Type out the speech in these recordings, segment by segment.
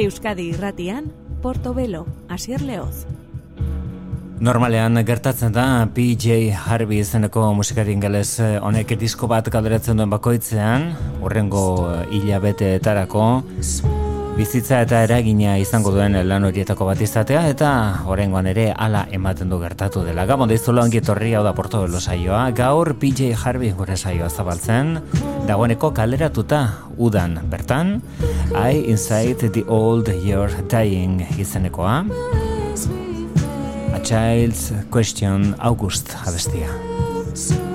Euskadi irratian, Portobelo, Asier Leoz. Normalean gertatzen da PJ Harvey izeneko musikari ingeles eh, honek disko bat kaderatzen duen bakoitzean, horrengo hilabeteetarako bizitza eta eragina izango duen lan horietako bat izatea eta horrengoan ere hala ematen du gertatu dela. Gabon da izulo ongitorri hau da porto belo saioa, gaur PJ Harvey gure saioa zabaltzen, dagoeneko kaleratuta udan bertan, I Inside the Old Year Dying izenekoa, A Child's Question August abestia.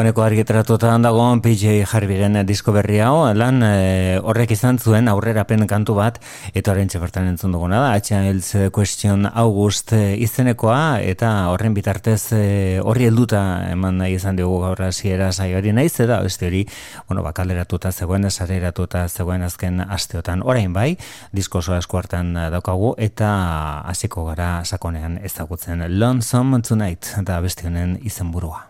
Dagoeneko argitaratutan dago PJ Harbiren disko berri hau, lan e, horrek izan zuen aurrerapen kantu bat, eta horrein txepertan entzun duguna da, H.L.'s Question August e, izenekoa, eta horren bitartez e, horri helduta eman nahi izan dugu gaur hasiera hori naiz, eta ez hori, bueno, bakaleratuta zegoen, esareratuta zegoen azken asteotan orain bai, disko oso asko hartan daukagu, eta hasiko gara sakonean ezagutzen Lonesome Tonight, da beste honen izenburua.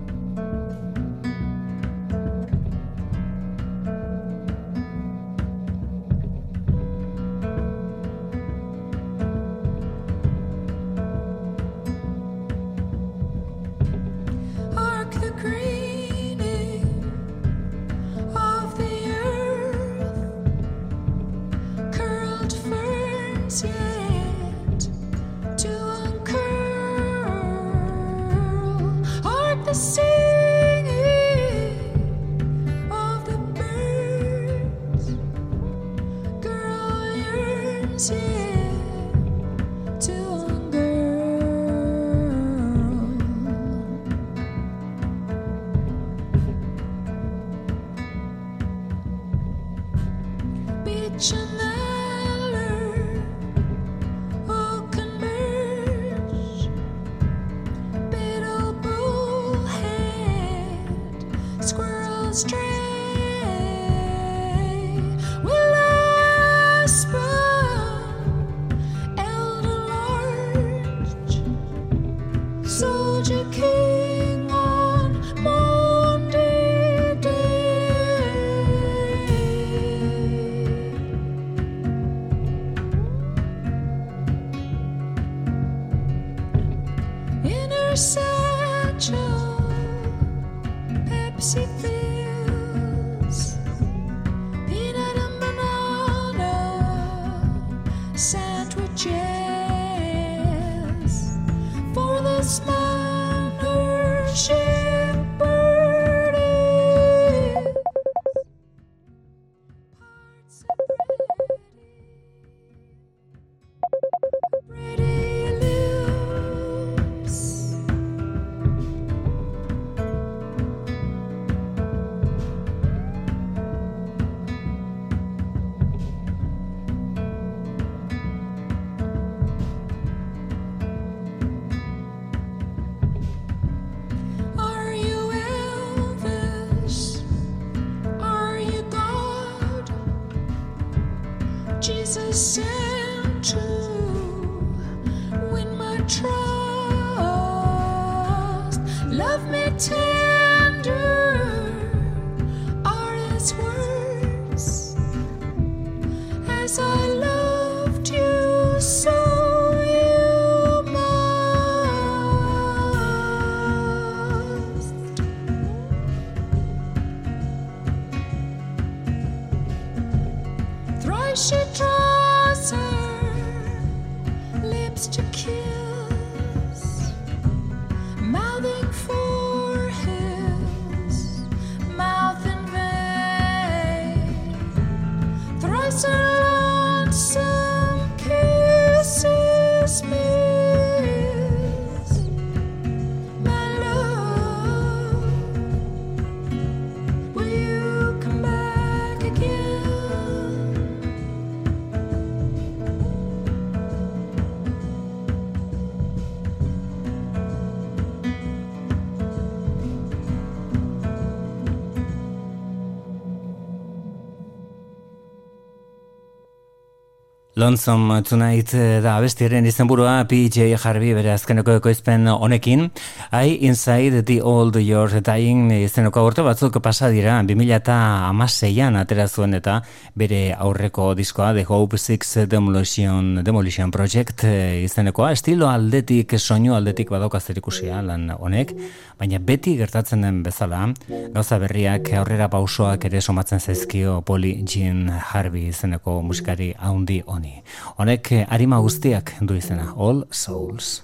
Lonesome Tonight eh, da abestiaren izenburua PJ Harvey bere azkeneko ekoizpen honekin. I Inside the Old You're Dying izeneko aurte batzuk pasa dira 2006an atera zuen eta bere aurreko diskoa The Hope Six Demolition, Demolition Project eh, izenekoa. Estilo aldetik, soinu aldetik badauka zerikusia lan honek baina beti gertatzen den bezala gauza berriak aurrera pausoak ere somatzen zaizkio Poli Jean Harvey izeneko musikari haundi honi bai. Honek eh, arima guztiak du izena, All Souls.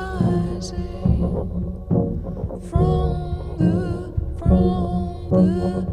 Ooh.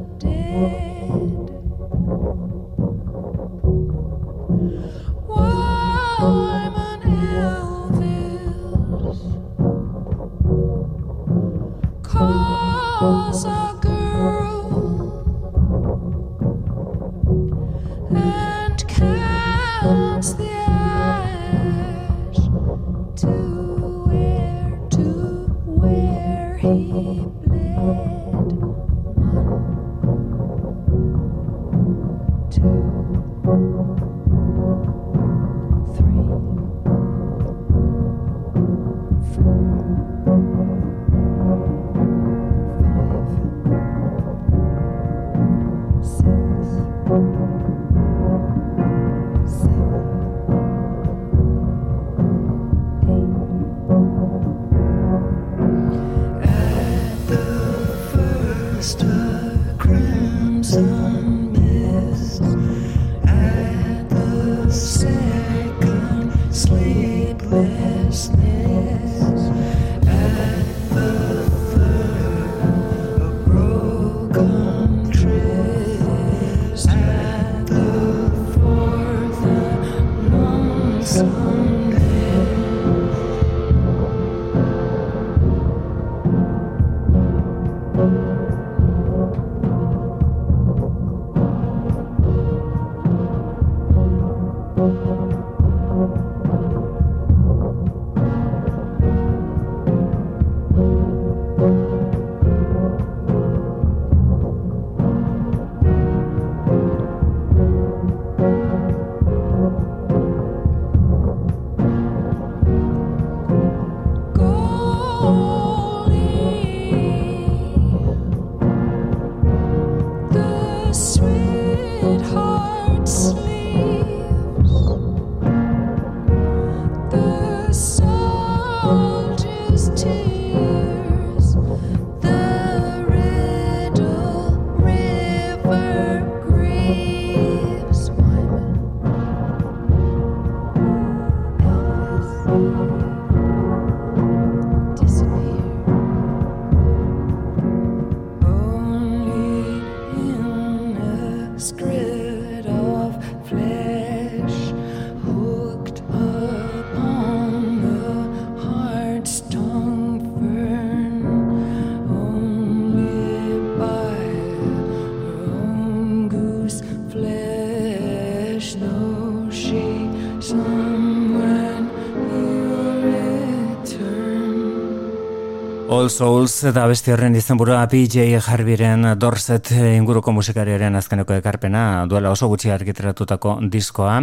Souls eta beste horren izenburua PJ Harbiren Dorset inguruko musikariaren azkeneko ekarpena duela oso gutxi argitratutako diskoa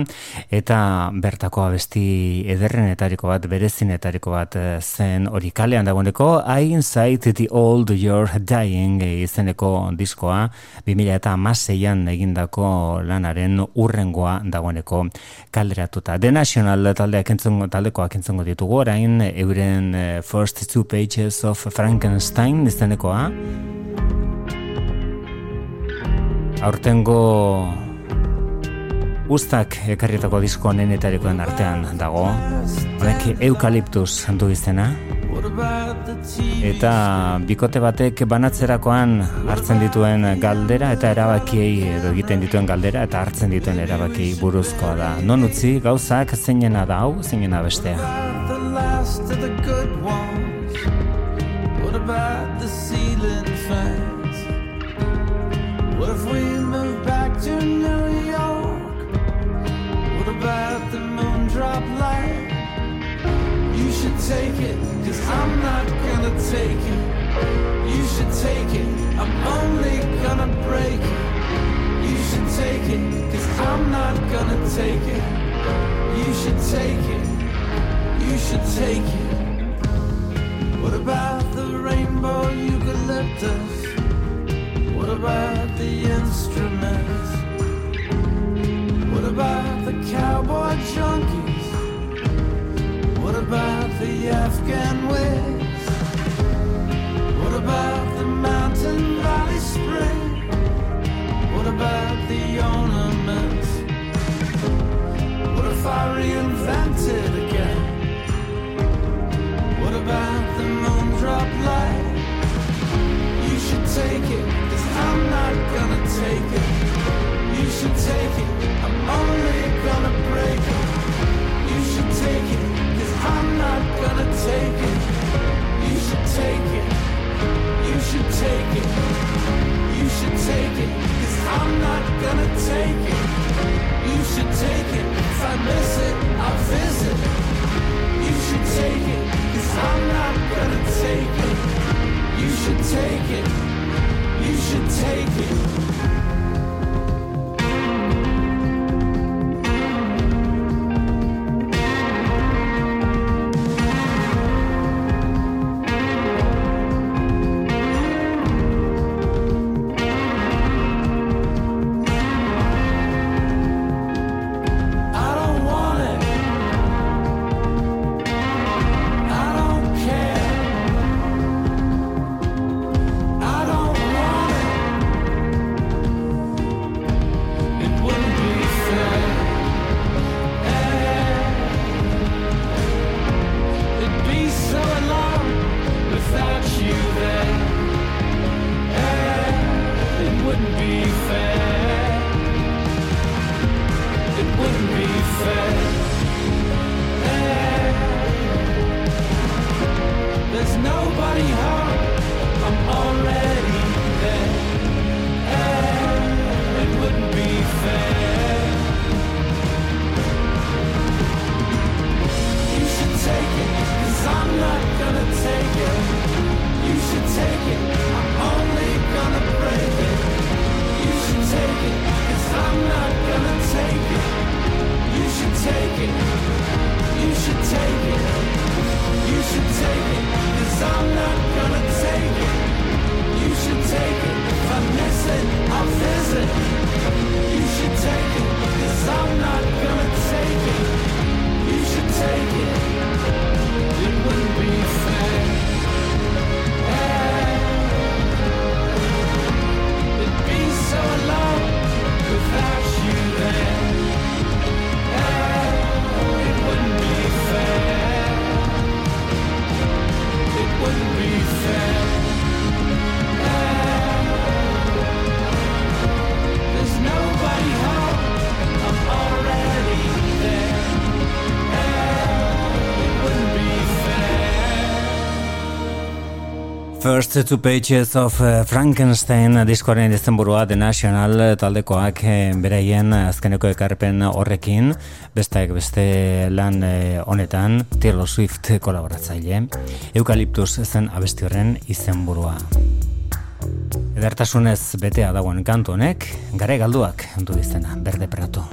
eta bertako abesti ederrenetariko bat, berezinetariko bat zen hori kalean dagoeneko I Inside the Old You're Dying izeneko diskoa 2000 eta amaseian egindako lanaren urrengoa dagoeneko kalderatuta. The National taldeak entzungo, taldekoak entzungo ditugu orain euren eh, First Two Pages of Frankenstein izenekoa. Aurtengo ustak ekarrietako disko nenetarikoen artean dago. Honek eukaliptus du izena. Eta bikote batek banatzerakoan hartzen dituen galdera eta erabakiei edo egiten dituen galdera eta hartzen dituen erabakiei buruzkoa da. Non utzi gauzak zeinena da hau, zeinena bestea. About the ceiling fans? What if we move back to New York? What about the moondrop light? You should take it, cause I'm not gonna take it. You should take it, I'm only gonna break it. You should take it, cause I'm not gonna take it. You should take it, you should take it. What about the instruments? What about the cowboy junkies? What about the Afghan wigs? What about the mountain valley spring? What about the ornaments? What if I reinvented again? What about the moon drop light. Take it, cause I'm not gonna take it. You should take it, I'm only gonna break it. You should take it, cause I'm not gonna take it. You should take it, you should take it. You should take it, cause I'm not gonna take it. You should take it, if I miss it, I'll visit. You should take it, cause I'm not gonna take it. You should take it. You should take it. First two pages of uh, Frankenstein diskoaren izenburua The National taldekoak eh, beraien azkeneko ekarpen horrekin besteak beste lan eh, honetan Taylor Swift kolaboratzaile Eukaliptus zen abesti horren izenburua. Edertasunez betea dagoen kantu honek gare galduak du izena Berde Prato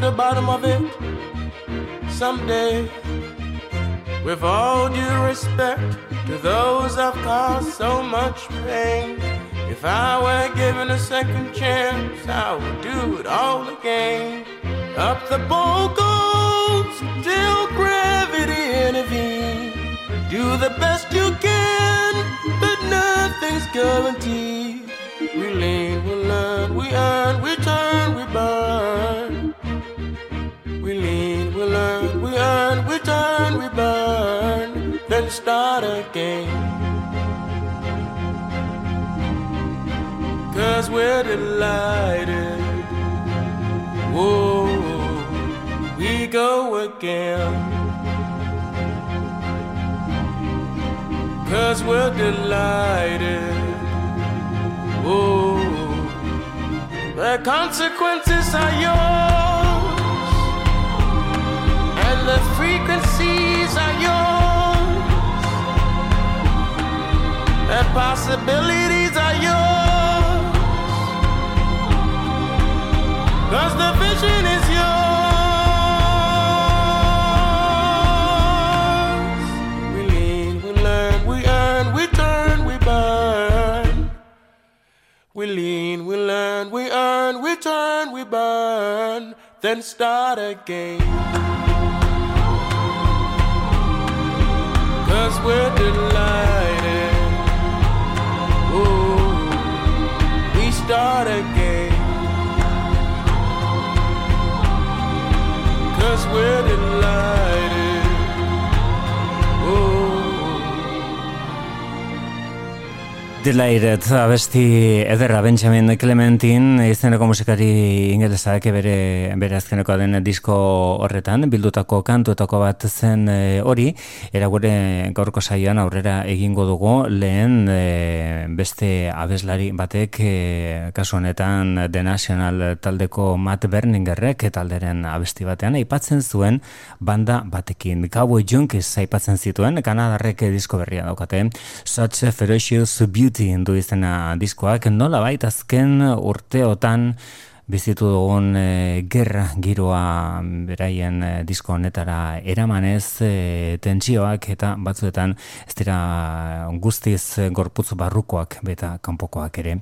to the bottom of it someday. With all due respect to those I've caused so much pain. If I were given a second chance, I would do it all again. Up the goes till gravity Do the best you can, but nothing's guaranteed. We lean, we learn, we earn, we We're delighted. Whoa, we go again. Cause we're delighted. Oh, the consequences are yours, and the frequencies are yours, the possibilities are yours. Cause the vision is yours. We lean, we learn, we earn, we turn, we burn, We lean, we learn, we earn, we turn, we burn. then start again. Cause we're delighted. Ooh, we start again. this wedding Delighted, abesti ederra Benjamin Clementin, izeneko musikari ingelesak bere, bere azkeneko den disko horretan, bildutako kantuetako bat zen e, hori, era gure gaurko saioan aurrera egingo dugu, lehen e, beste abeslari batek, e, kasu honetan The National taldeko Matt Berningerrek talderen abesti batean, aipatzen zuen banda batekin. Cowboy Junkies aipatzen zituen, Kanadarrek disko berria daukate, Such a Ferocious Beauty City du izena diskoak, nola baita azken urteotan bizitu dugun e, gerra giroa beraien e, disko honetara eramanez e, tentsioak eta batzuetan ez dira guztiz gorputz barrukoak beta kanpokoak ere.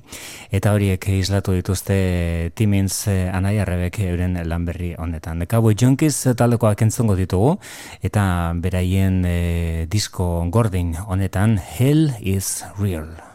Eta horiek islatu dituzte Timins e, Anaia Rebek euren lanberri honetan. Cowboy Junkies taldekoak entzongo ditugu eta beraien e, disko gordin honetan Hell is Real.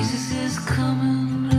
Jesus is coming,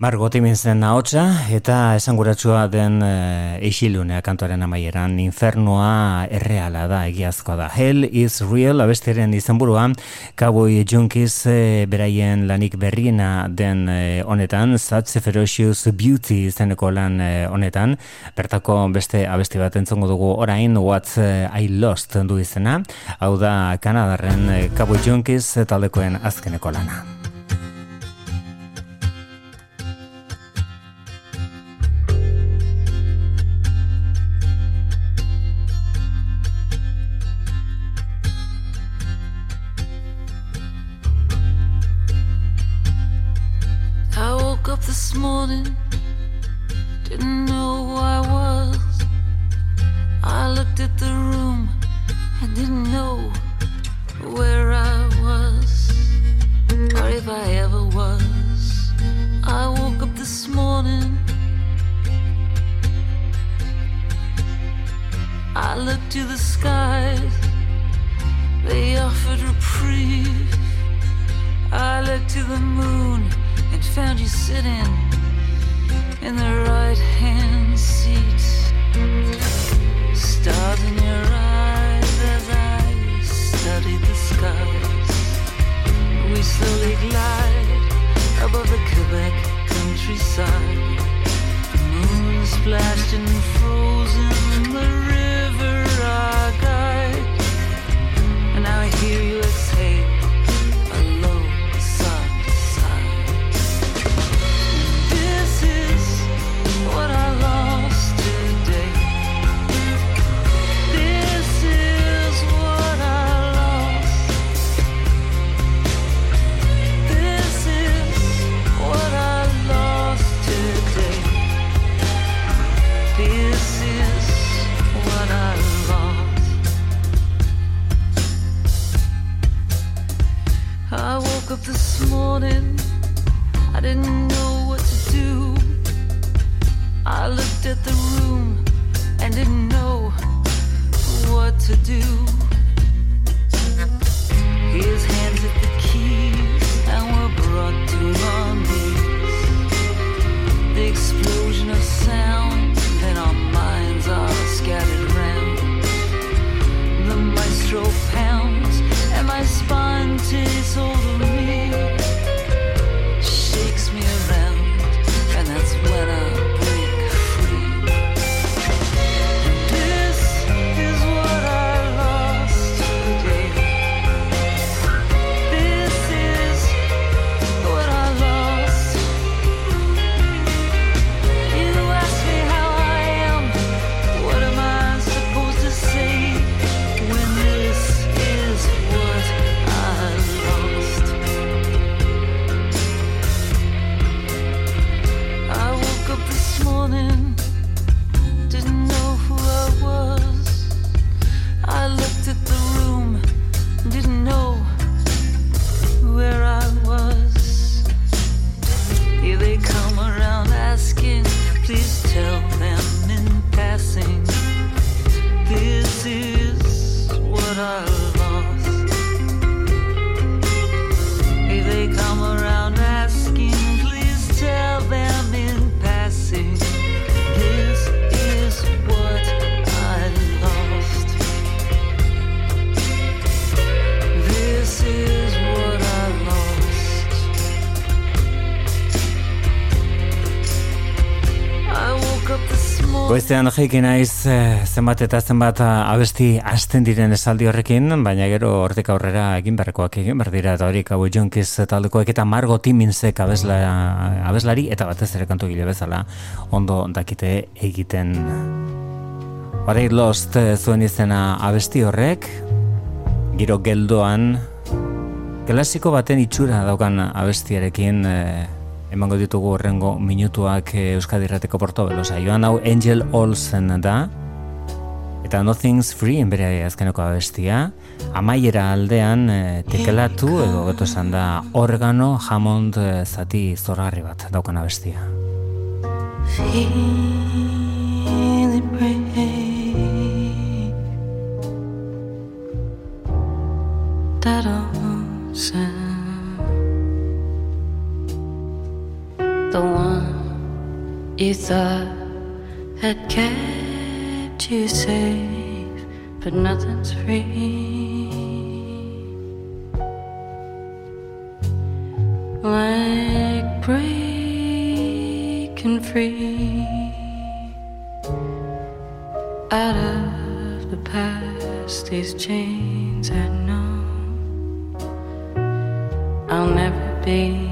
Margot imintzen ahotsa eta esanguratsua den e, isilunea kantoren amaieran. Infernua erreala da egiazkoa da. Hell is real abestiren izenburua. Cowboy Junkies e, beraien lanik berriena den e, honetan. Such Ferocious Beauty izeneko lan e, honetan. Bertako beste abesti bat entzongo dugu orain What I Lost du izena. Hau da Kanadarren Cowboy Junkies taldekoen azkeneko lana. Didn't know who I was. I looked at the room. I didn't know where I was. Or if I ever was. I woke up this morning. I looked to the skies. They offered reprieve. I looked to the moon and found you sitting in the right hand seat. Stars in your eyes as I studied the skies. We slowly glide above the Quebec countryside. The moon splashed and frozen the Goiztean jeikin naiz eh, zenbat eta zenbat eh, abesti hasten diren esaldi horrekin, baina gero hortik aurrera egin berrekoak egin berdira eta hori kabo jonkiz taldekoek eta margo timinzek abesla, abeslari eta batez ere kantu gile bezala ondo dakite egiten. What Lost zuen izena abesti horrek, giro geldoan, klasiko baten itxura daukan abestiarekin eh, emango ditugu horrengo minutuak eh, Euskadi Errateko Portobelo Joan hau Angel Olsen da, eta Nothing's Free bere azkeneko abestia, amaiera aldean eh, tekelatu edo geto esan da organo jamond eh, zati zorgarri bat daukan abestia. that old sound. The one you thought had kept you safe, but nothing's free. Like breaking free out of the past, these chains I know. I'll never be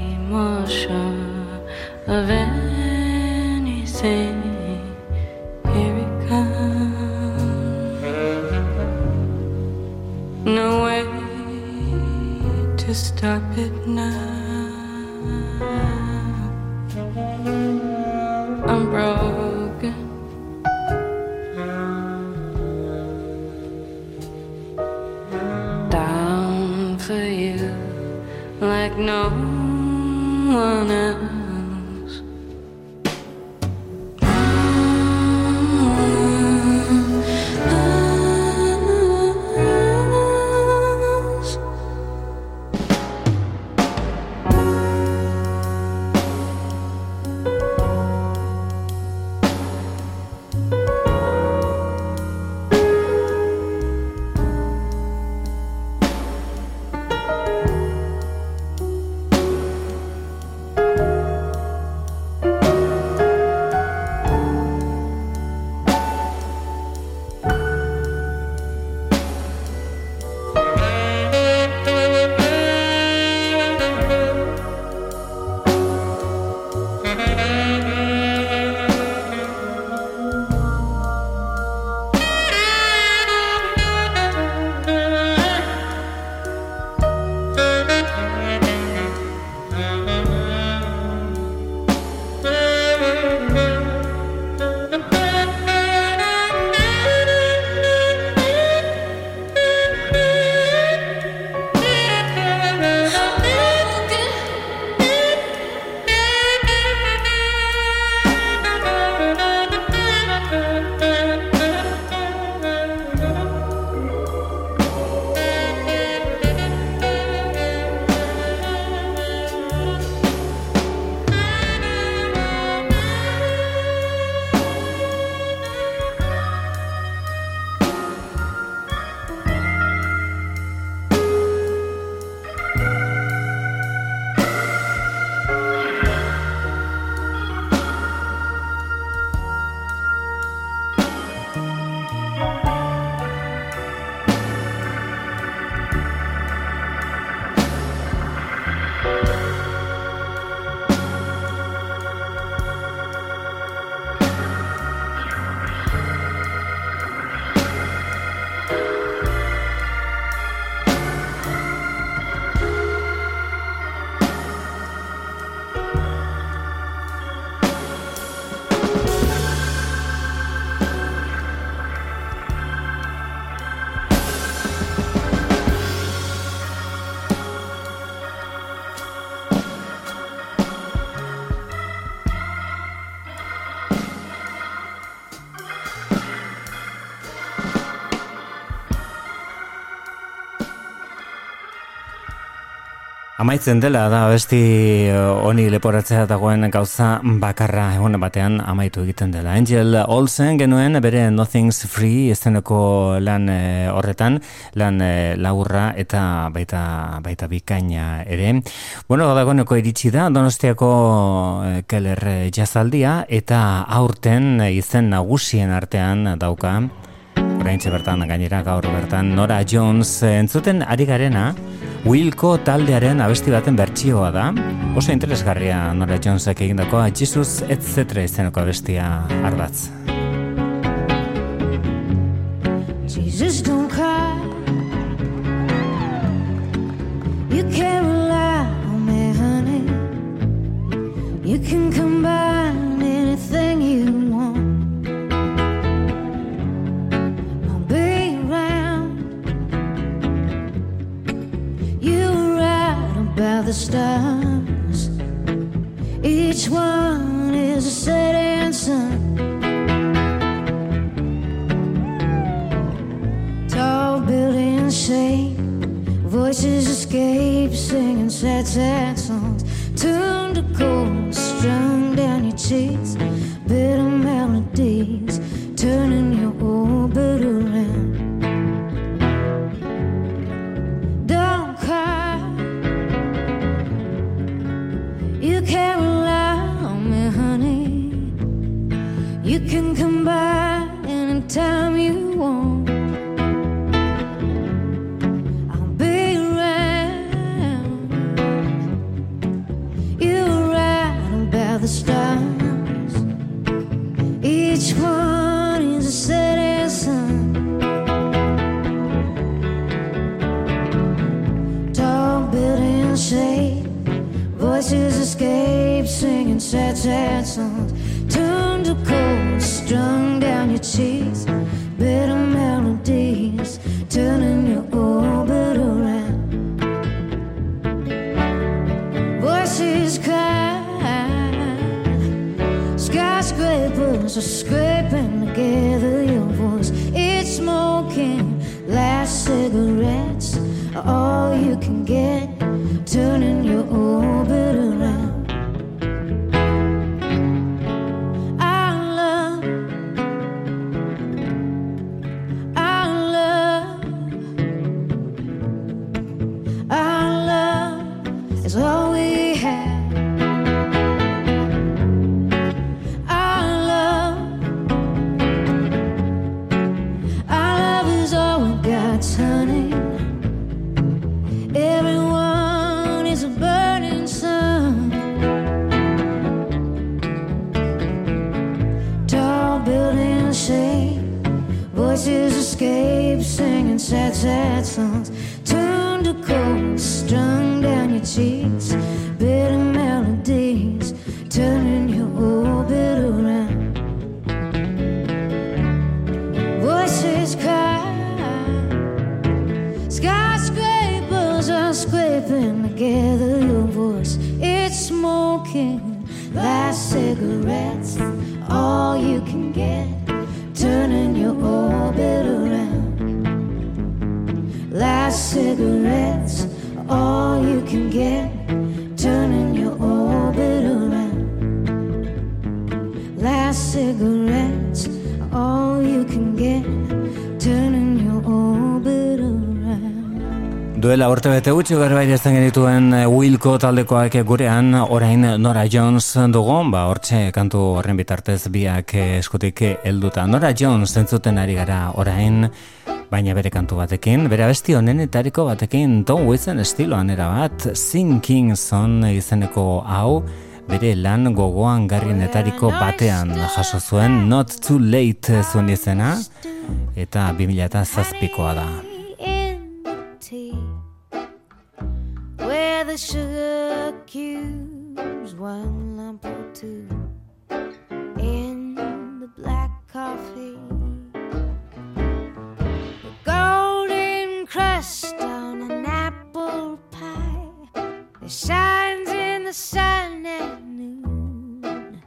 Amaitzen dela da besti honi leporatzea dagoen gauza bakarra egon batean amaitu egiten dela. Angel Olsen genuen bere Nothing's Free esteneko lan eh, horretan, lan eh, laurra eta baita, baita bikaina ere. Bueno, dagoeneko iritsi da Donostiako eh, Keller jazaldia eta aurten izen nagusien artean dauka. Oraintxe bertan gainera gaur bertan Nora Jones entzuten ari garena Wilco taldearen abesti baten bertsioa da. Oso interesgarria Nora Jonesek egindakoa Jesus etc. izeneko abestia ardatz. just don't cry. You can't rely on me, honey. You can combine anything the stars. Each one is a setting sun. Tall buildings shake, voices escape, singing sad, sad songs. Tuned to cold, strung down your cheeks, bitter melodies, turning your orbit around. You can't rely me, honey. You can come by anytime you want. The stars. Each one Voices escape, singing sad, sad songs. Tuned to cold, strung down your cheeks. Bitter melodies, turning your orbit around. Voices cry, skyscrapers are scraping together your voice. It's smoking, last cigarettes are all you can get, turning your orbit gutxi berbait ezten genituen eh, Wilco taldekoak gurean orain Nora Jones dugu, ba hortxe kantu horren bitartez biak eh, eskutik helduta. Nora Jones zentzuten ari gara orain, baina bere kantu batekin, bere abesti honenetariko batekin Tom Wilson estiloan erabat, Sinking Son izeneko hau, bere lan gogoan garrienetariko batean jaso zuen Not Too Late zuen izena, eta 2007koa da. Where the sugar cubes one lump or two in the black coffee. The golden crust on an apple pie that shines in the sun at noon.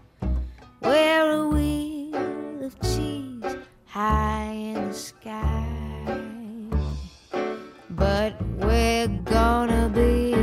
Where a wheel of cheese high in the sky. But we're gonna be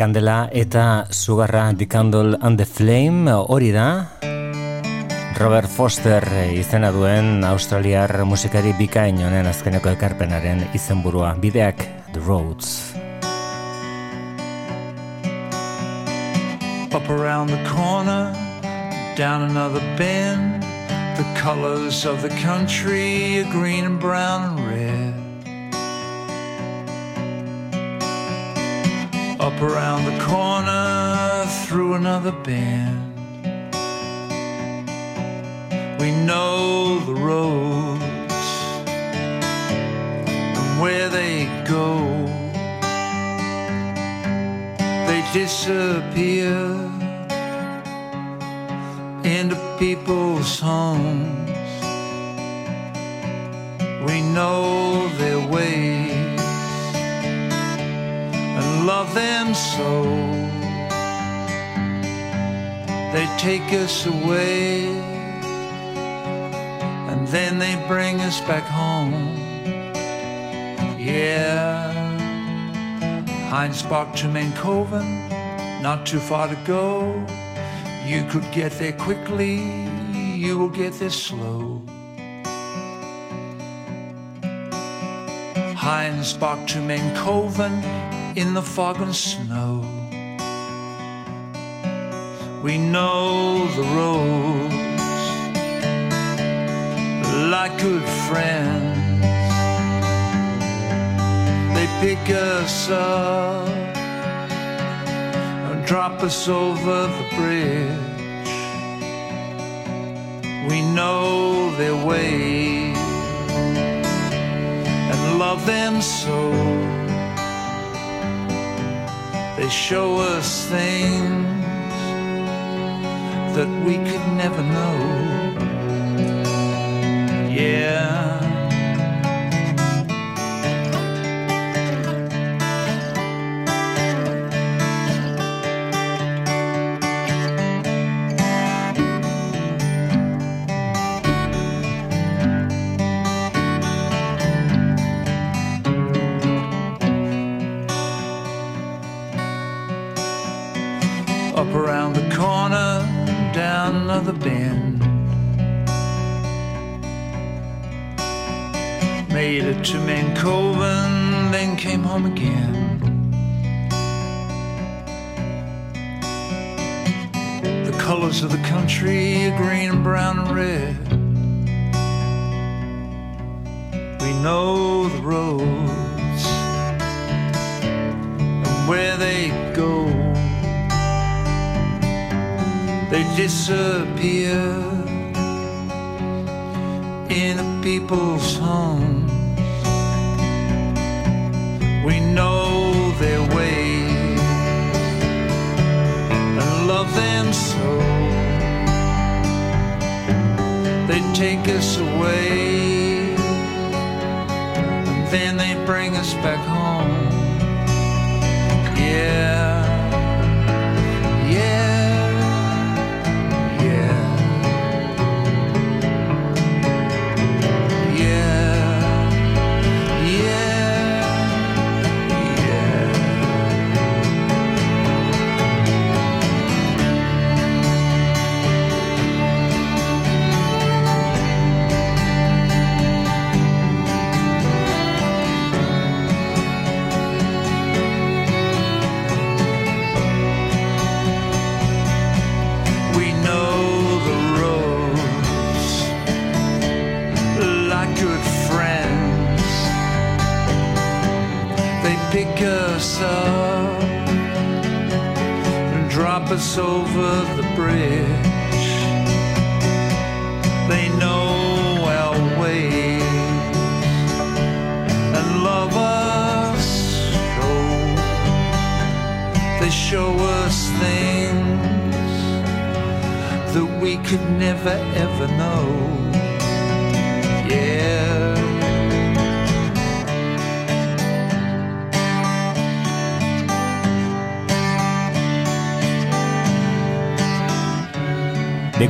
Kandela eta Sugarra The Candle and the Flame hori da Robert Foster izena duen australiar musikari bikain honen azkeneko ekarpenaren izenburua bideak The Roads Up around the corner, down another bend. The colors of the country are green and brown and red. Around the corner, through another bend. We know the roads and where they go they disappear into people's homes. Them so. They take us away and then they bring us back home. Yeah. Heinz to Mankoven, not too far to go. You could get there quickly, you will get there slow. Heinz to Mankoven in the fog and snow. We know the roads like good friends they pick us up and drop us over the bridge. We know their ways and love them so. They show us things that we could never know. Yeah.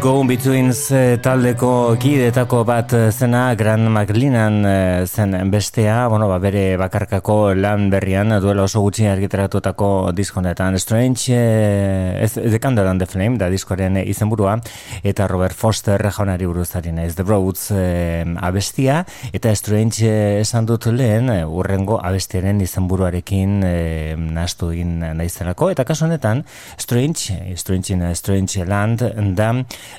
Go Betweens taldeko kidetako bat eh, zena Grand Maclinan eh, zen bestea, bueno, ba, bere bakarkako lan berrian duela oso gutxi argitaratutako diskonetan Strange, eh, ez, The Candle and the Flame, da diskoaren izenburua, eta Robert Foster jaunari buruzari naiz. The Roads eh, abestia, eta Strange esan dut lehen, eh, urrengo abestiaren izenburuarekin eh, nastu egin naizelako, eta kasu honetan Strange, Strange in a Strange Land, da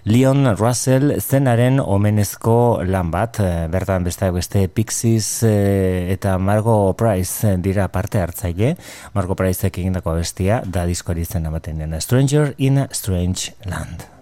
Leon Russell zenaren omenezko lan bat, eh, bertan beste beste Pixies eh, eta Margo Price eh, dira parte hartzaile, Margo Priceek egindako bestia da diskori zen dena Stranger in a Strange Land.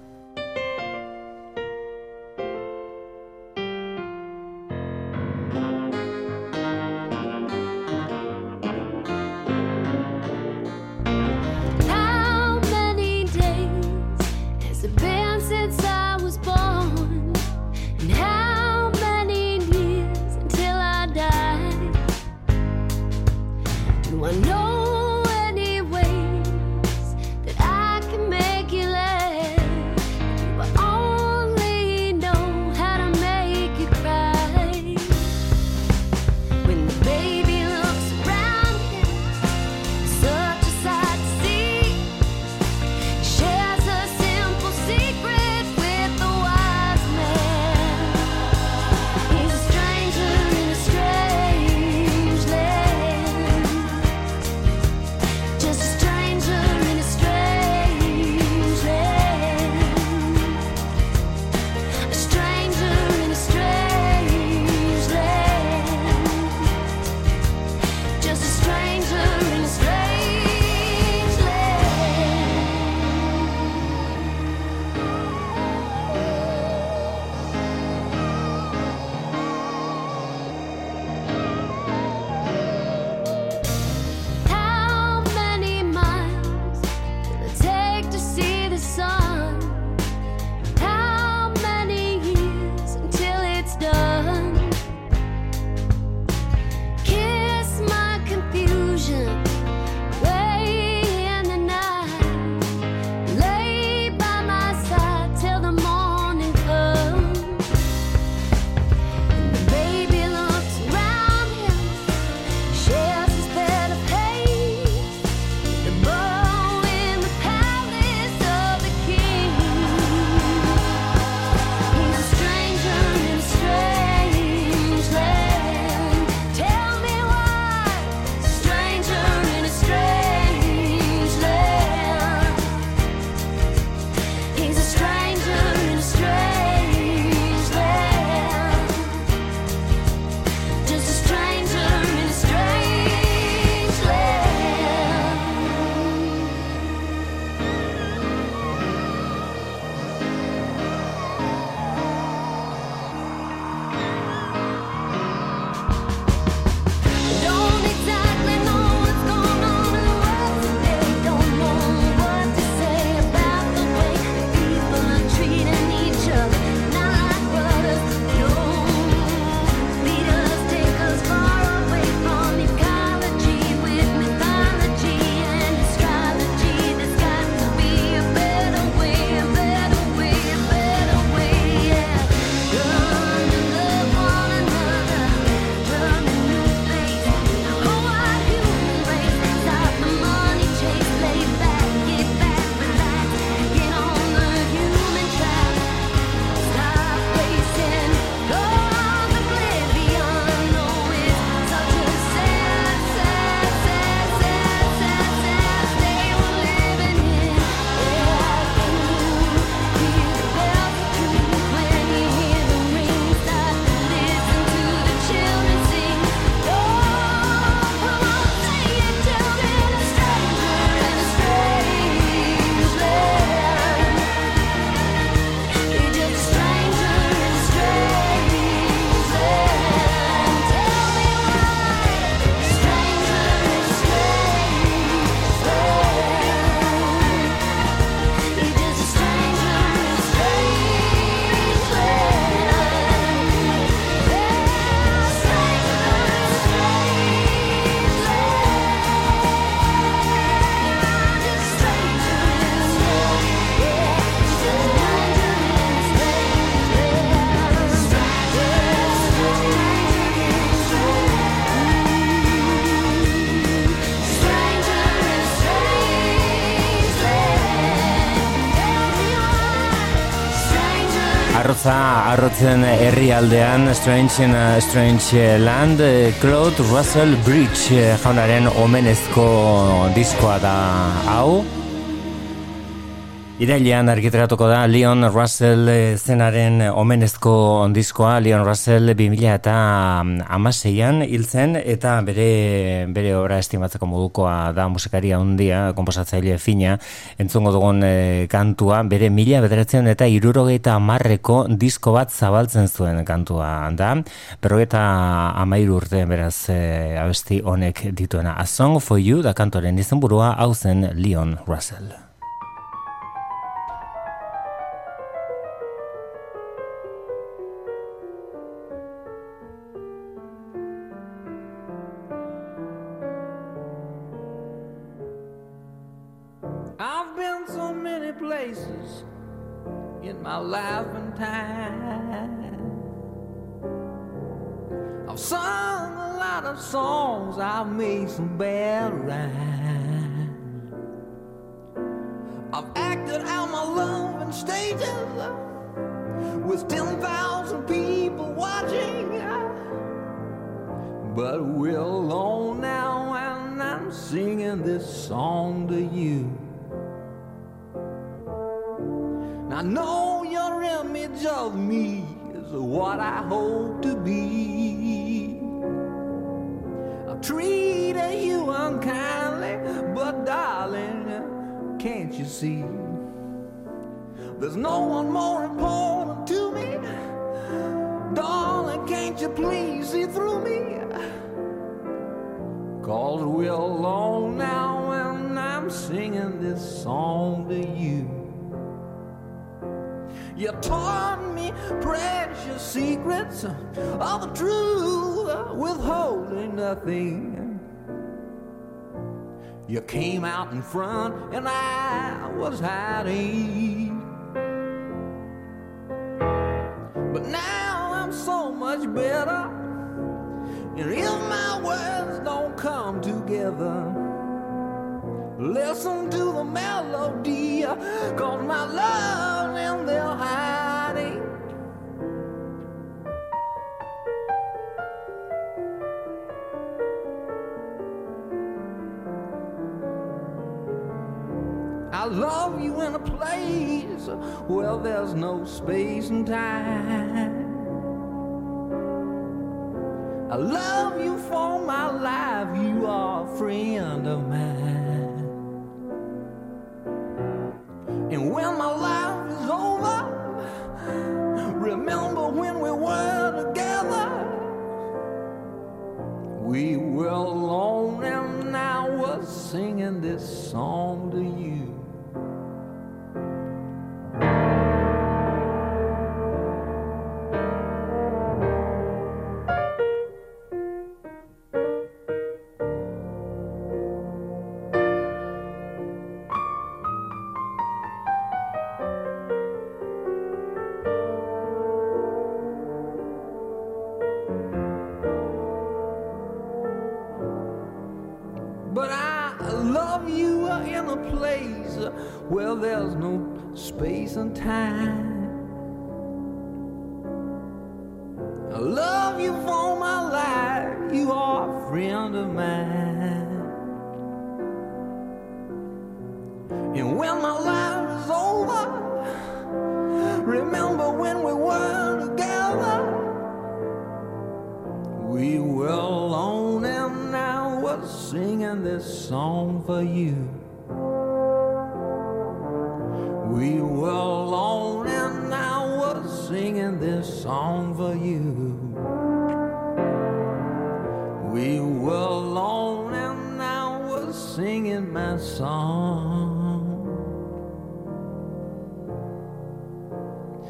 Arrotzen herri aldean Strange in a Strange Land Claude Russell Bridge jaunaren omenezko diskoa da hau Irailean argitaratuko da Leon Russell eh, zenaren omenezko ondizkoa Leon Russell 2000 eta amaseian hil zen eta bere, bere ora estimatzeko modukoa da musikaria handia komposatzaile fina. Entzungo dugun eh, kantua bere mila bederatzen eta irurogeita amarreko disko bat zabaltzen zuen kantua da. Berrogeita amairu urte beraz e, abesti honek dituena. A Song for You da kantoren izenburua hau zen Leon Russell my laughing time. I've sung a lot of songs, I've made some bad rhymes. I've acted out my love in stages with 10,000 people watching. But we're alone now, and I'm singing this song to you. I know your image of me is what I hope to be. I've treated you unkindly, but darling, can't you see? There's no one more important to me. Darling, can't you please see through me? Cause we're alone now, and I'm singing this song to you. You taught me precious secrets of the truth, withholding nothing. You came out in front, and I was hiding. But now I'm so much better, and if my words don't come together. Listen to the melody, cause my love in their hiding. I love you in a place where there's no space and time. I love you for my life, you are a friend of mine. And when my life is over, remember when we were together. We were alone and I was singing this song to you.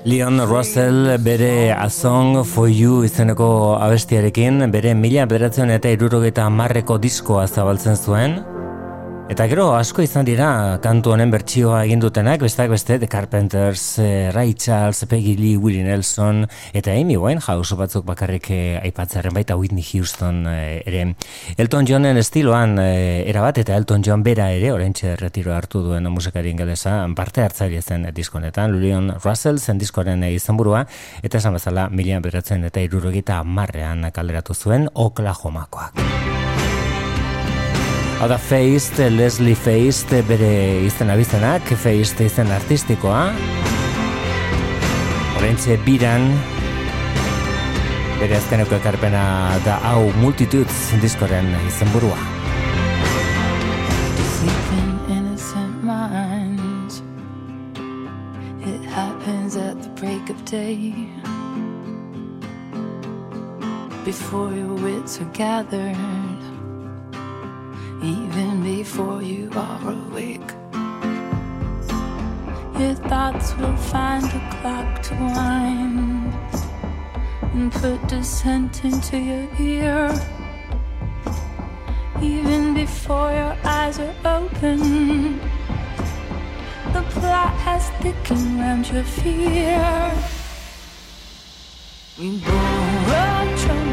Leon Russell bere A Song for You izeneko abestiarekin bere mila bederatzen eta irurogeita marreko diskoa zabaltzen zuen Eta gero asko izan dira kantu honen bertsioa egin dutenak, besteak beste The Carpenters, eh, Ray Charles, Peggy Lee, Willie Nelson eta Amy Winehouse batzuk bakarrik eh, aipatzaren baita Whitney Houston eh, ere. Elton Johnen estiloan eh, erabat eta Elton John bera ere orentxe retiro hartu duen musikari ingelesa parte hartzaile zen diskonetan, Lulion Russell zen diskoaren eh, izenburua eta esan bezala milian beratzen eta irurogita marrean kalderatu zuen Oklahomakoak. Hau da Feist, Leslie Feist, bere izen abizenak, Feist izen artistikoa. Horentxe biran, bere azkeneko ekarpena da hau multitudes diskoren izen burua. Sleeping innocent minds. It happens at the break of day. Before your wits are gathered, even before you are awake. Your thoughts will find a clock to wind and put dissent into your ear. Even before your eyes are open, the plot has thickened round your fear. We borrow trouble,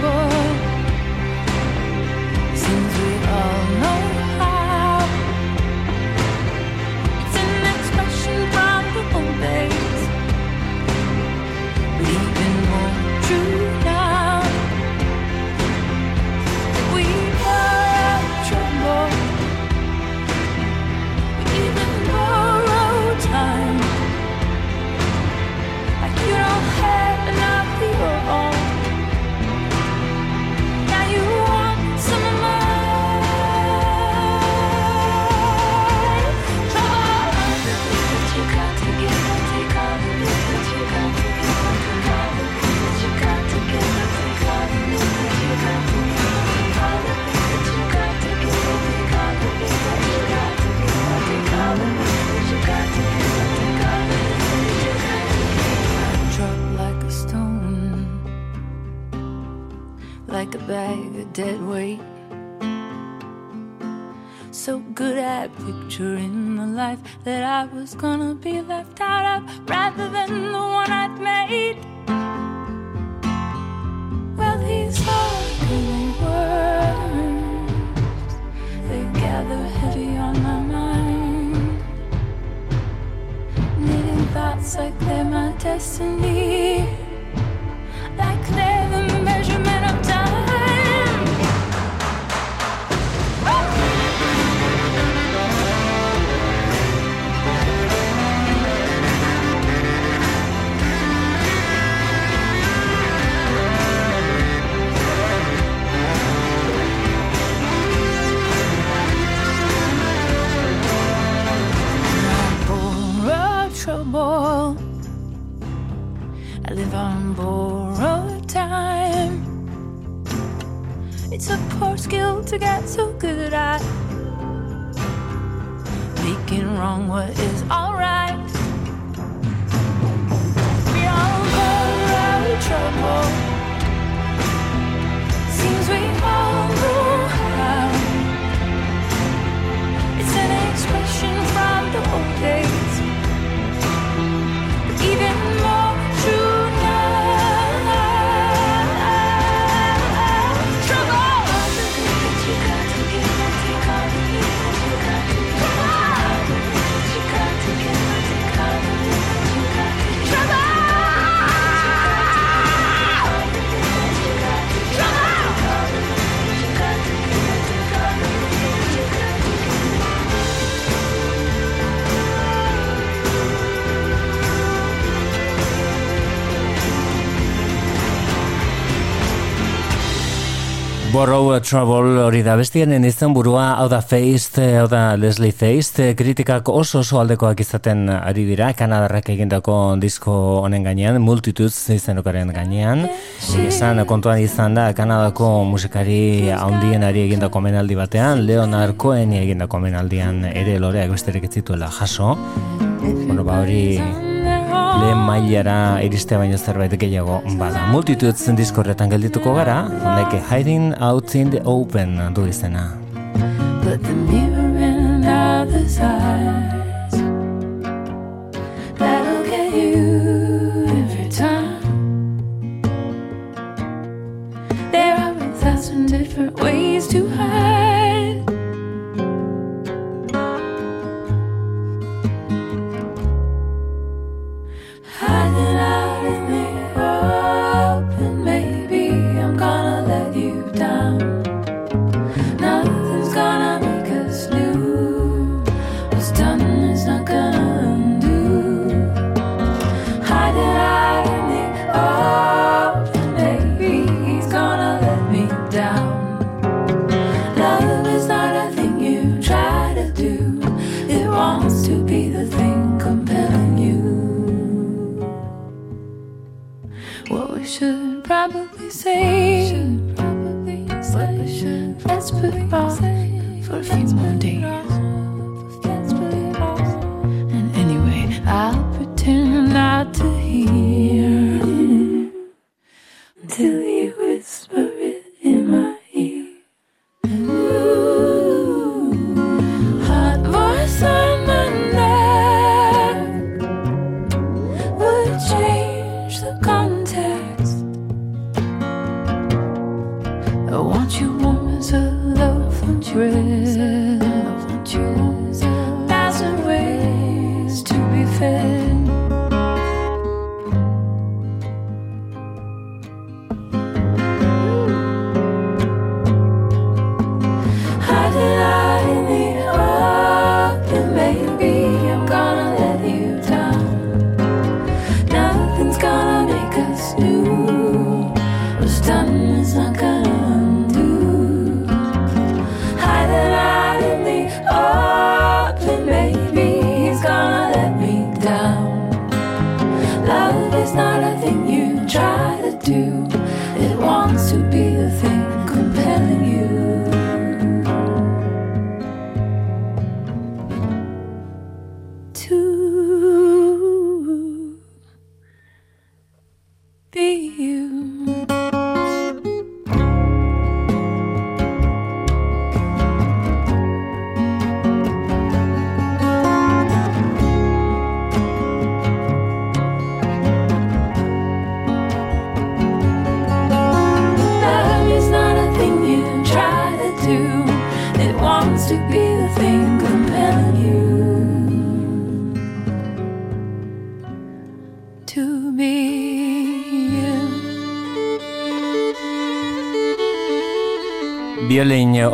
Trouble hori da bestienen izan burua, hau da Feist, hau da Leslie Feist, kritikak oso oso aldekoak izaten ari dira, Kanadarrak egindako disko honen gainean, Multitudes izenokaren gainean, esan kontuan izan da Kanadako musikari handienari egindako menaldi batean, Leonard Cohen egindako menaldian ere loreak besterik ez zituela jaso, bueno, ba hori lehen mailara iristea baino zerbait gehiago bada. Multitudes diskorretan geldituko gara, honek Hiding Out in the Open du izena. Put the mirror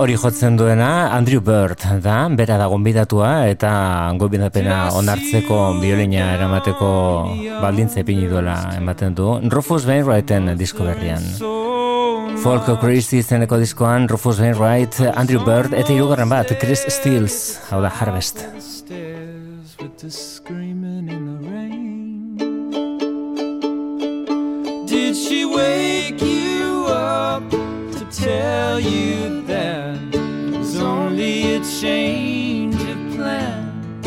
hori jotzen duena Andrew Bird da, bera da gonbidatua eta gonbidapena onartzeko biolina eramateko baldintze pini duela ematen du. Rufus Wainwrighten disko berrian. Folk of Christ izeneko diskoan Rufus Wainwright, Andrew Bird eta irugarren bat Chris Steels, hau da Harvest. Did she wake you? tell you that it's only a change of plan.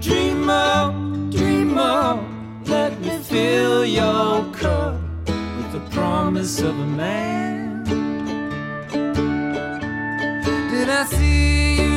Dream on, dream on, let me fill your cup with the promise of a man. Did I see you?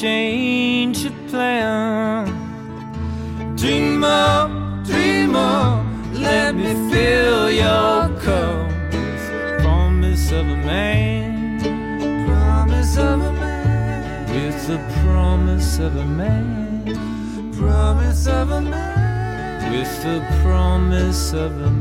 Change of plan. Dream on, dream on, let me fill your cup promise of a man. Promise of a man. With the promise of a man. Promise of a man. With the promise of a man.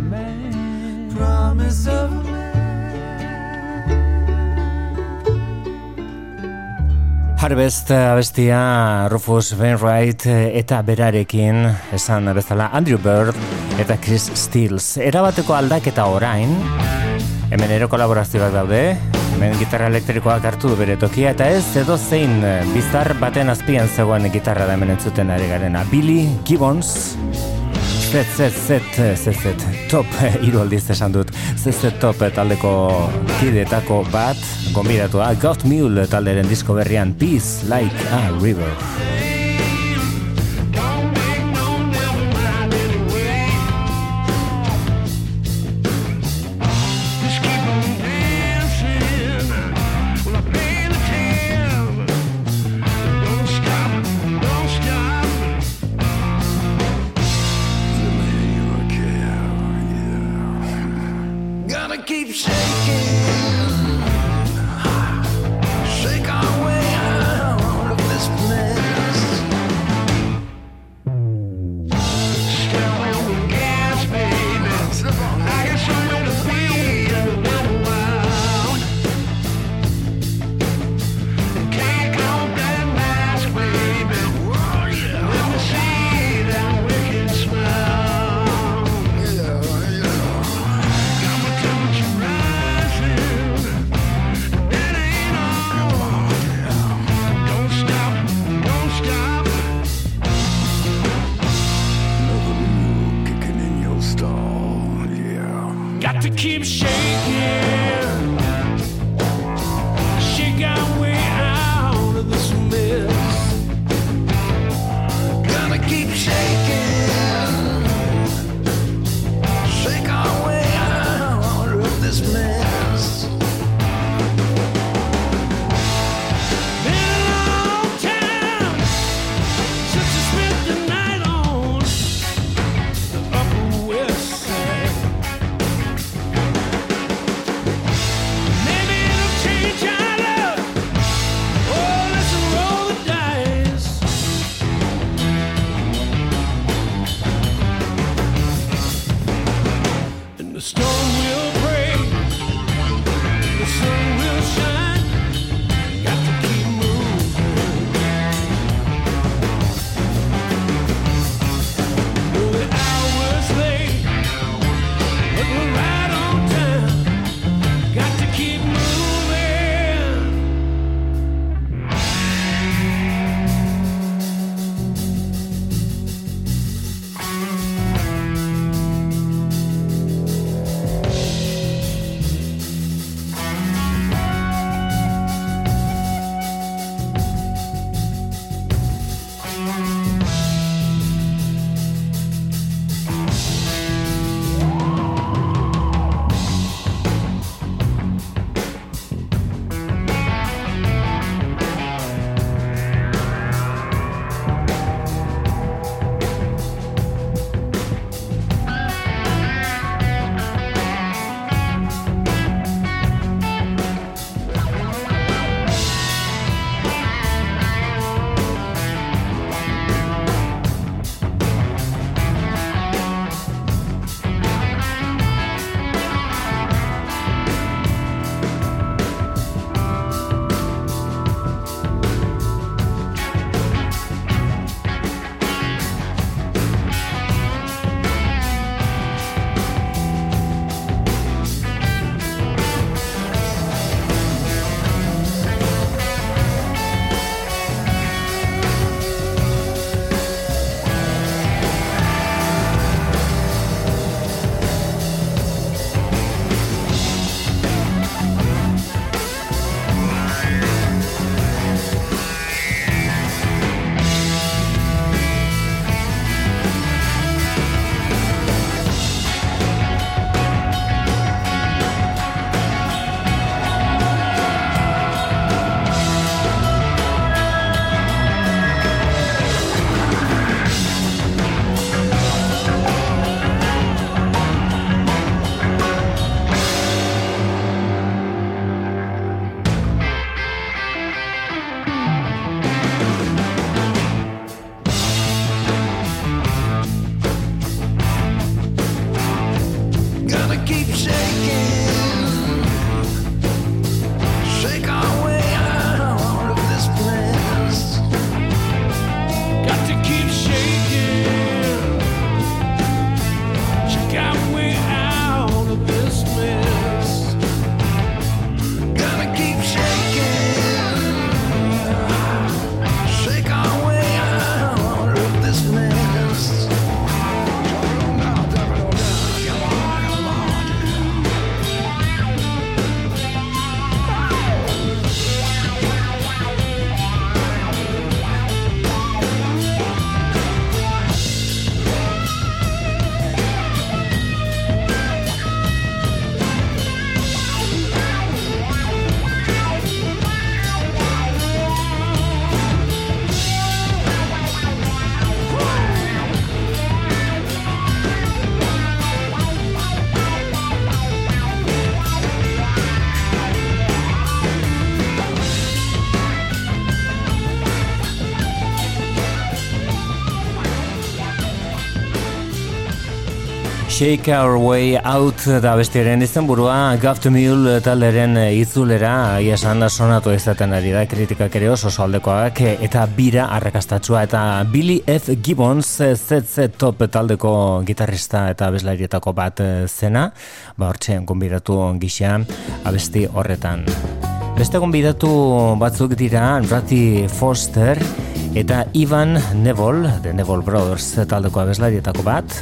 Harvest abestia Rufus Wainwright eta berarekin esan bezala Andrew Bird eta Chris Stills. Erabateko aldaketa orain, hemen ero kolaborazioak daude, hemen gitarra elektrikoak hartu du bere tokia eta ez edo zein bizar baten azpian zegoen gitarra da hemen entzuten ari garena. Billy Gibbons, Z, Z, Z, Z, Z, top, hiru aldiz esan dut, Z, Z, top taldeko kidetako bat, gonbidatua, Got Mule talderen disko berrian, Peace Like a River. Shake Our Way Out da bestiaren izenburua Gaft Mule talderen itzulera jasan da sonatu izaten ari da kritikak ere oso saldekoak eta bira arrakastatsua eta Billy F. Gibbons ZZ Top taldeko gitarrista eta beslarietako bat eh, zena. Ba hortxean konbiratu gisa abesti horretan. Beste konbidatu batzuk dira Ratty Foster eta Ivan Neville, The Neville Brothers taldeko abeslarietako bat,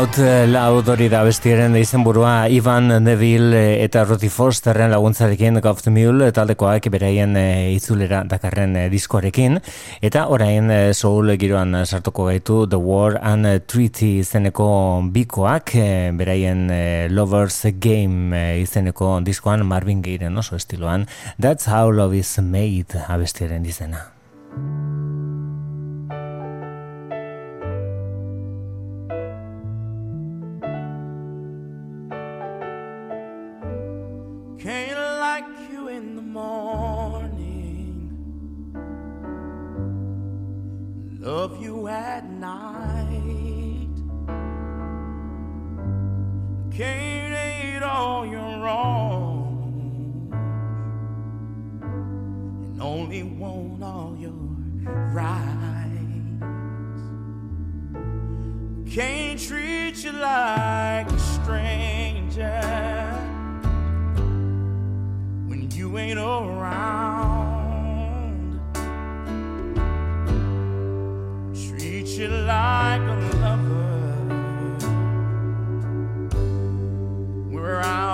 Out Loud hori da bestiaren izenburua Ivan Neville eh, eta Roti Fosterren laguntzarekin Golf the Mule taldekoak beraien eh, itzulera dakarren eh, diskoarekin eta orain eh, soul giroan sartuko gaitu The War and Treaty izeneko bikoak eh, beraien eh, Lovers Game eh, izeneko diskoan Marvin Gayeren oso estiloan That's How Love Is Made abestiaren izena. Love you at night. Can't hate all your wrongs, and only want all your rights. Can't treat you like a stranger when you ain't around. You like a lover. We're out.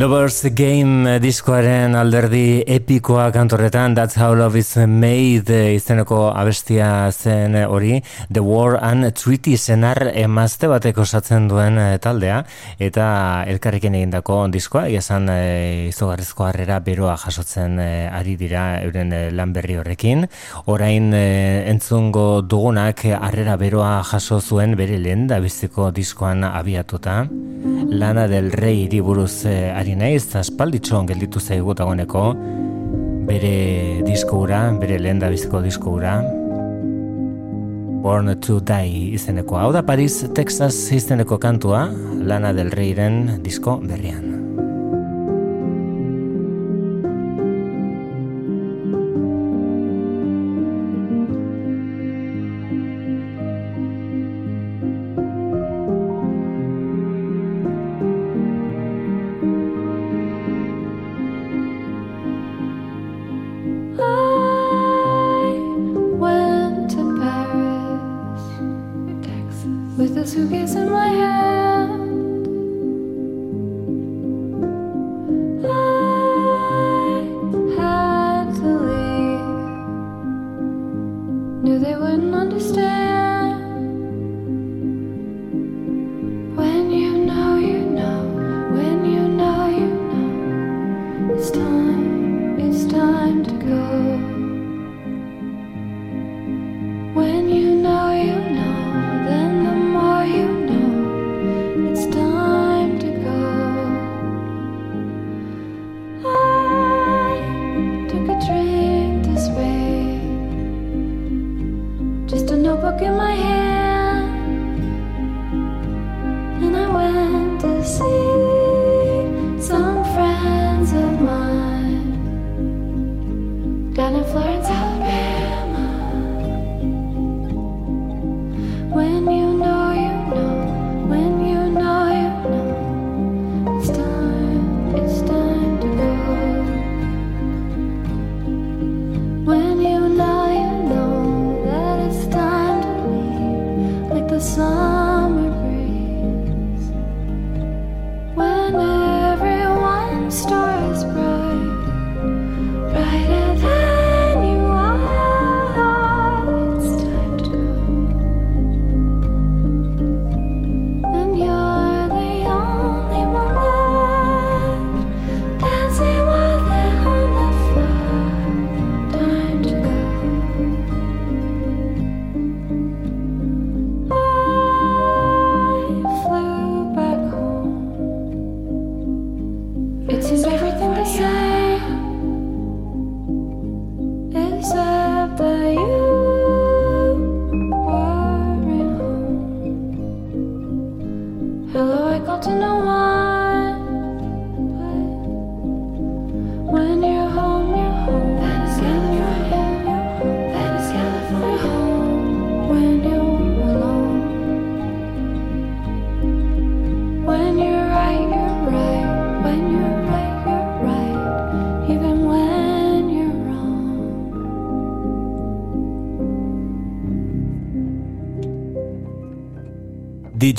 Lovers Game eh, diskoaren alderdi epikoa kantorretan That's How Love Is Made eh, izeneko abestia zen eh, hori The War and Treaty senar emazte batek osatzen duen taldea eta elkarrekin egindako diskoa esan e, izugarrizko harrera beroa jasotzen eh, ari dira euren lan berri horrekin. Orain eh, entzungo dugunak harrera beroa jaso zuen bere lehen da biziko diskoan abiatuta. Lana del Rey buruz eh, ari naiz, aspalditxon gelditu zaigu dagoeneko bere diskoura, bere lehen biziko diskoura. Born to Die izeneko. Hau da Paris, Texas izeneko kantua, Lana del Reyren disko berrian.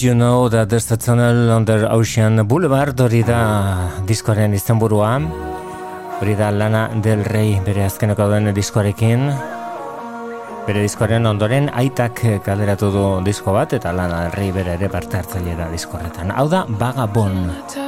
You know that there's a tunnel under Ocean Boulevard? Hori da diskoaren izenburua. Hori da Lana Del Rey bere azkeneko duen diskoarekin. Bere diskoaren ondoren aitak kaleratu du disko bat eta Lana Del Rey bere ere parte hartzaile da diskorretan hau da Vagabond.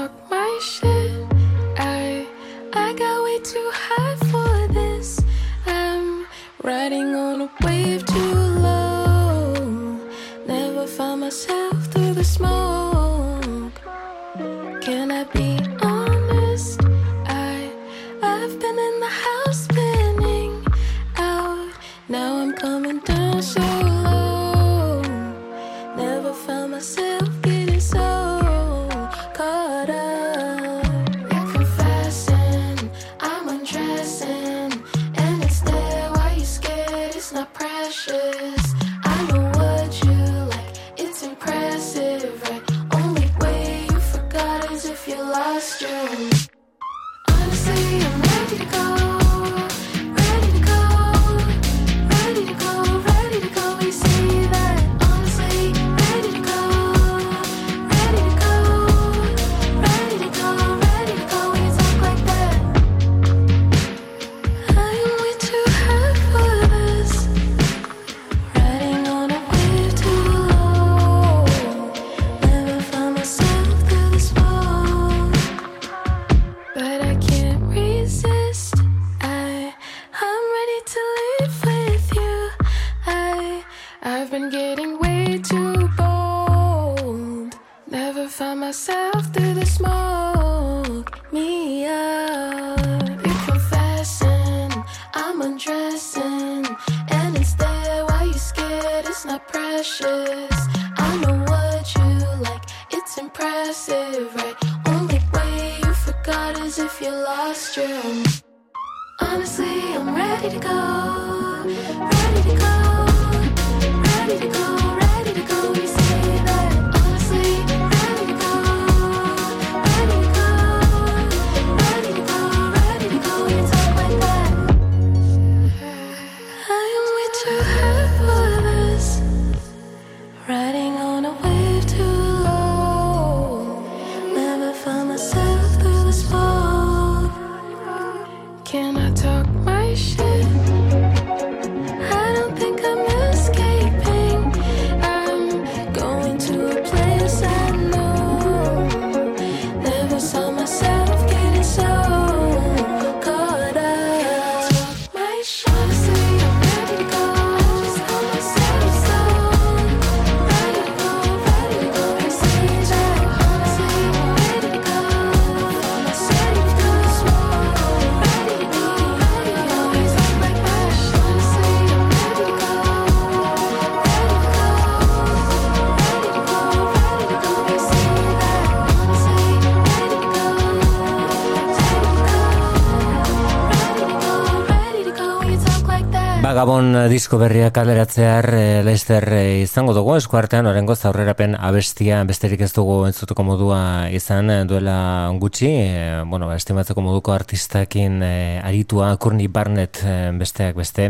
Gabon eh, disko berria kaleratzear e, Leicester eh, izango dugu. Eskuartean orengo aurrerapen abestia besterik ez dugu entzutuko modua izan eh, duela gutxi. E, bueno, estimatzeko moduko artistakin e, aritua Courtney Barnett e, besteak beste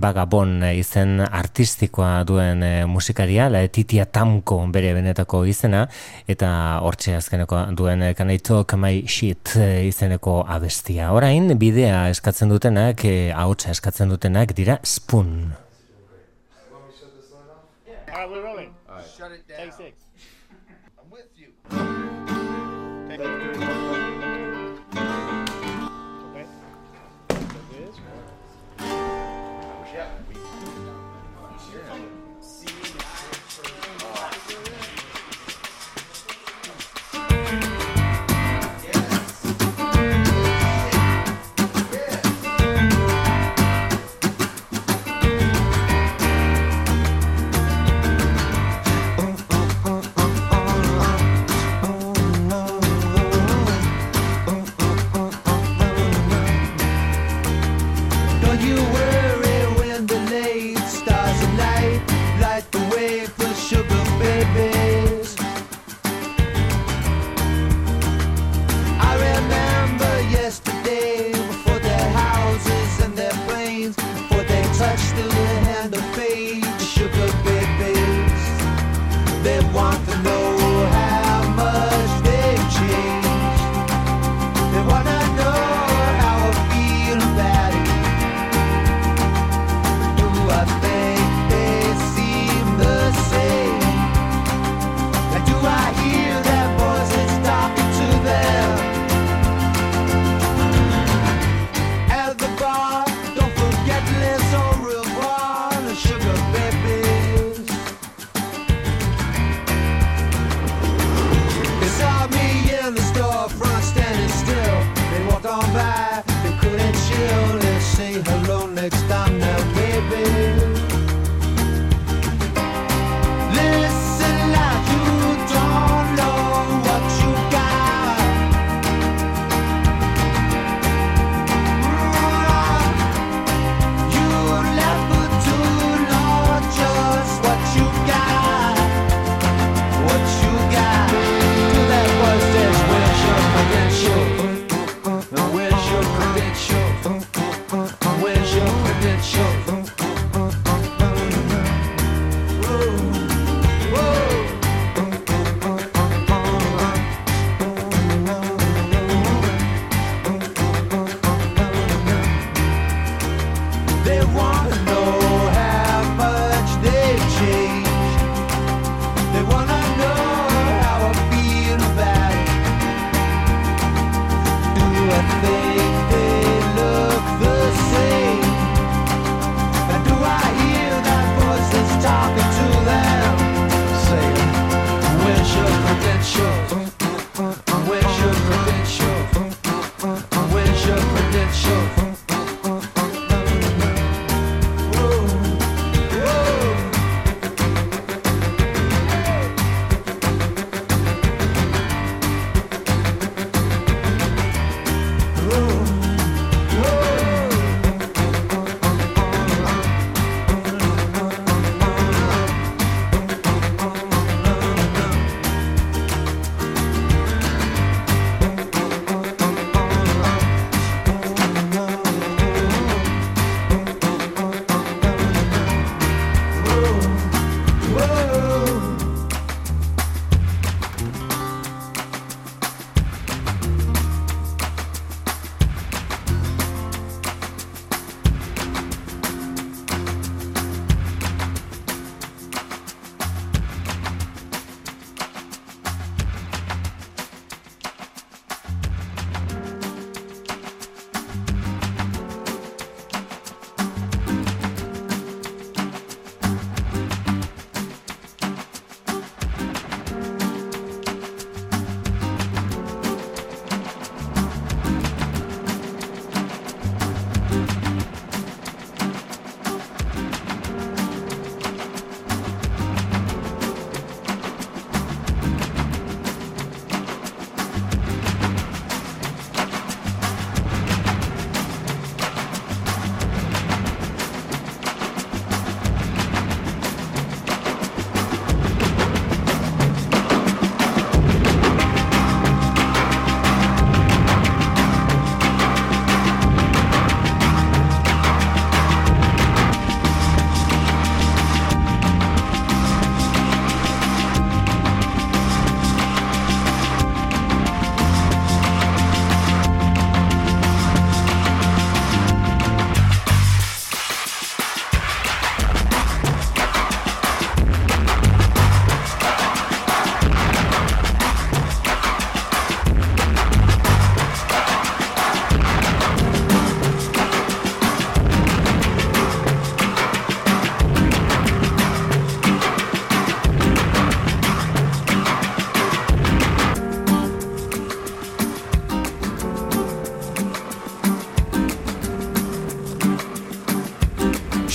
ba Gabon e, izen artistikoa duen e, musikaria la Titia Tamko bere benetako izena eta hortxe azkeneko duen e, Can I Talk My Shit e, izeneko abestia. Orain bidea eskatzen dutenak e, ahotsa eskatzen dutenak dira Spoon All right, we're rolling. All right. Shut it down. Take six. I'm with you.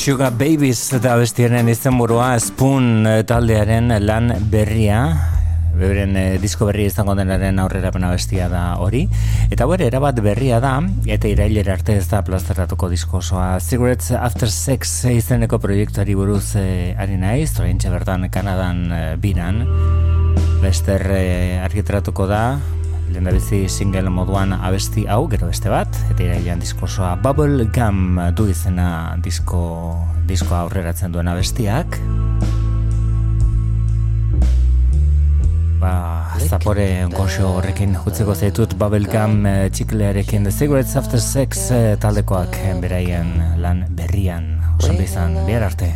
Sugar Babies eta bestiaren izenburua Spoon eh, taldearen lan berria. Beren eh, disko berria izango denaren aurrera pena bestia da hori. Eta bere erabat berria da eta irailera arte ez da plazaratuko disko osoa. Cigarettes After Sex izeneko proiektuari buruz eh, ari naiz, oraintxe bertan Kanadan eh, biran. Bester eh, argitaratuko da lehendabizi single moduan abesti hau, gero beste bat, eta irailan diskosoa Bubble Gum du izena disko, disko aurreratzen duen abestiak. Ba, zapore goxo horrekin jutzeko zaitut Bubble Gum eh, txiklearekin The Cigarettes After Sex eh, taldekoak eh, beraien lan berrian. Osan bizan, bihar arte.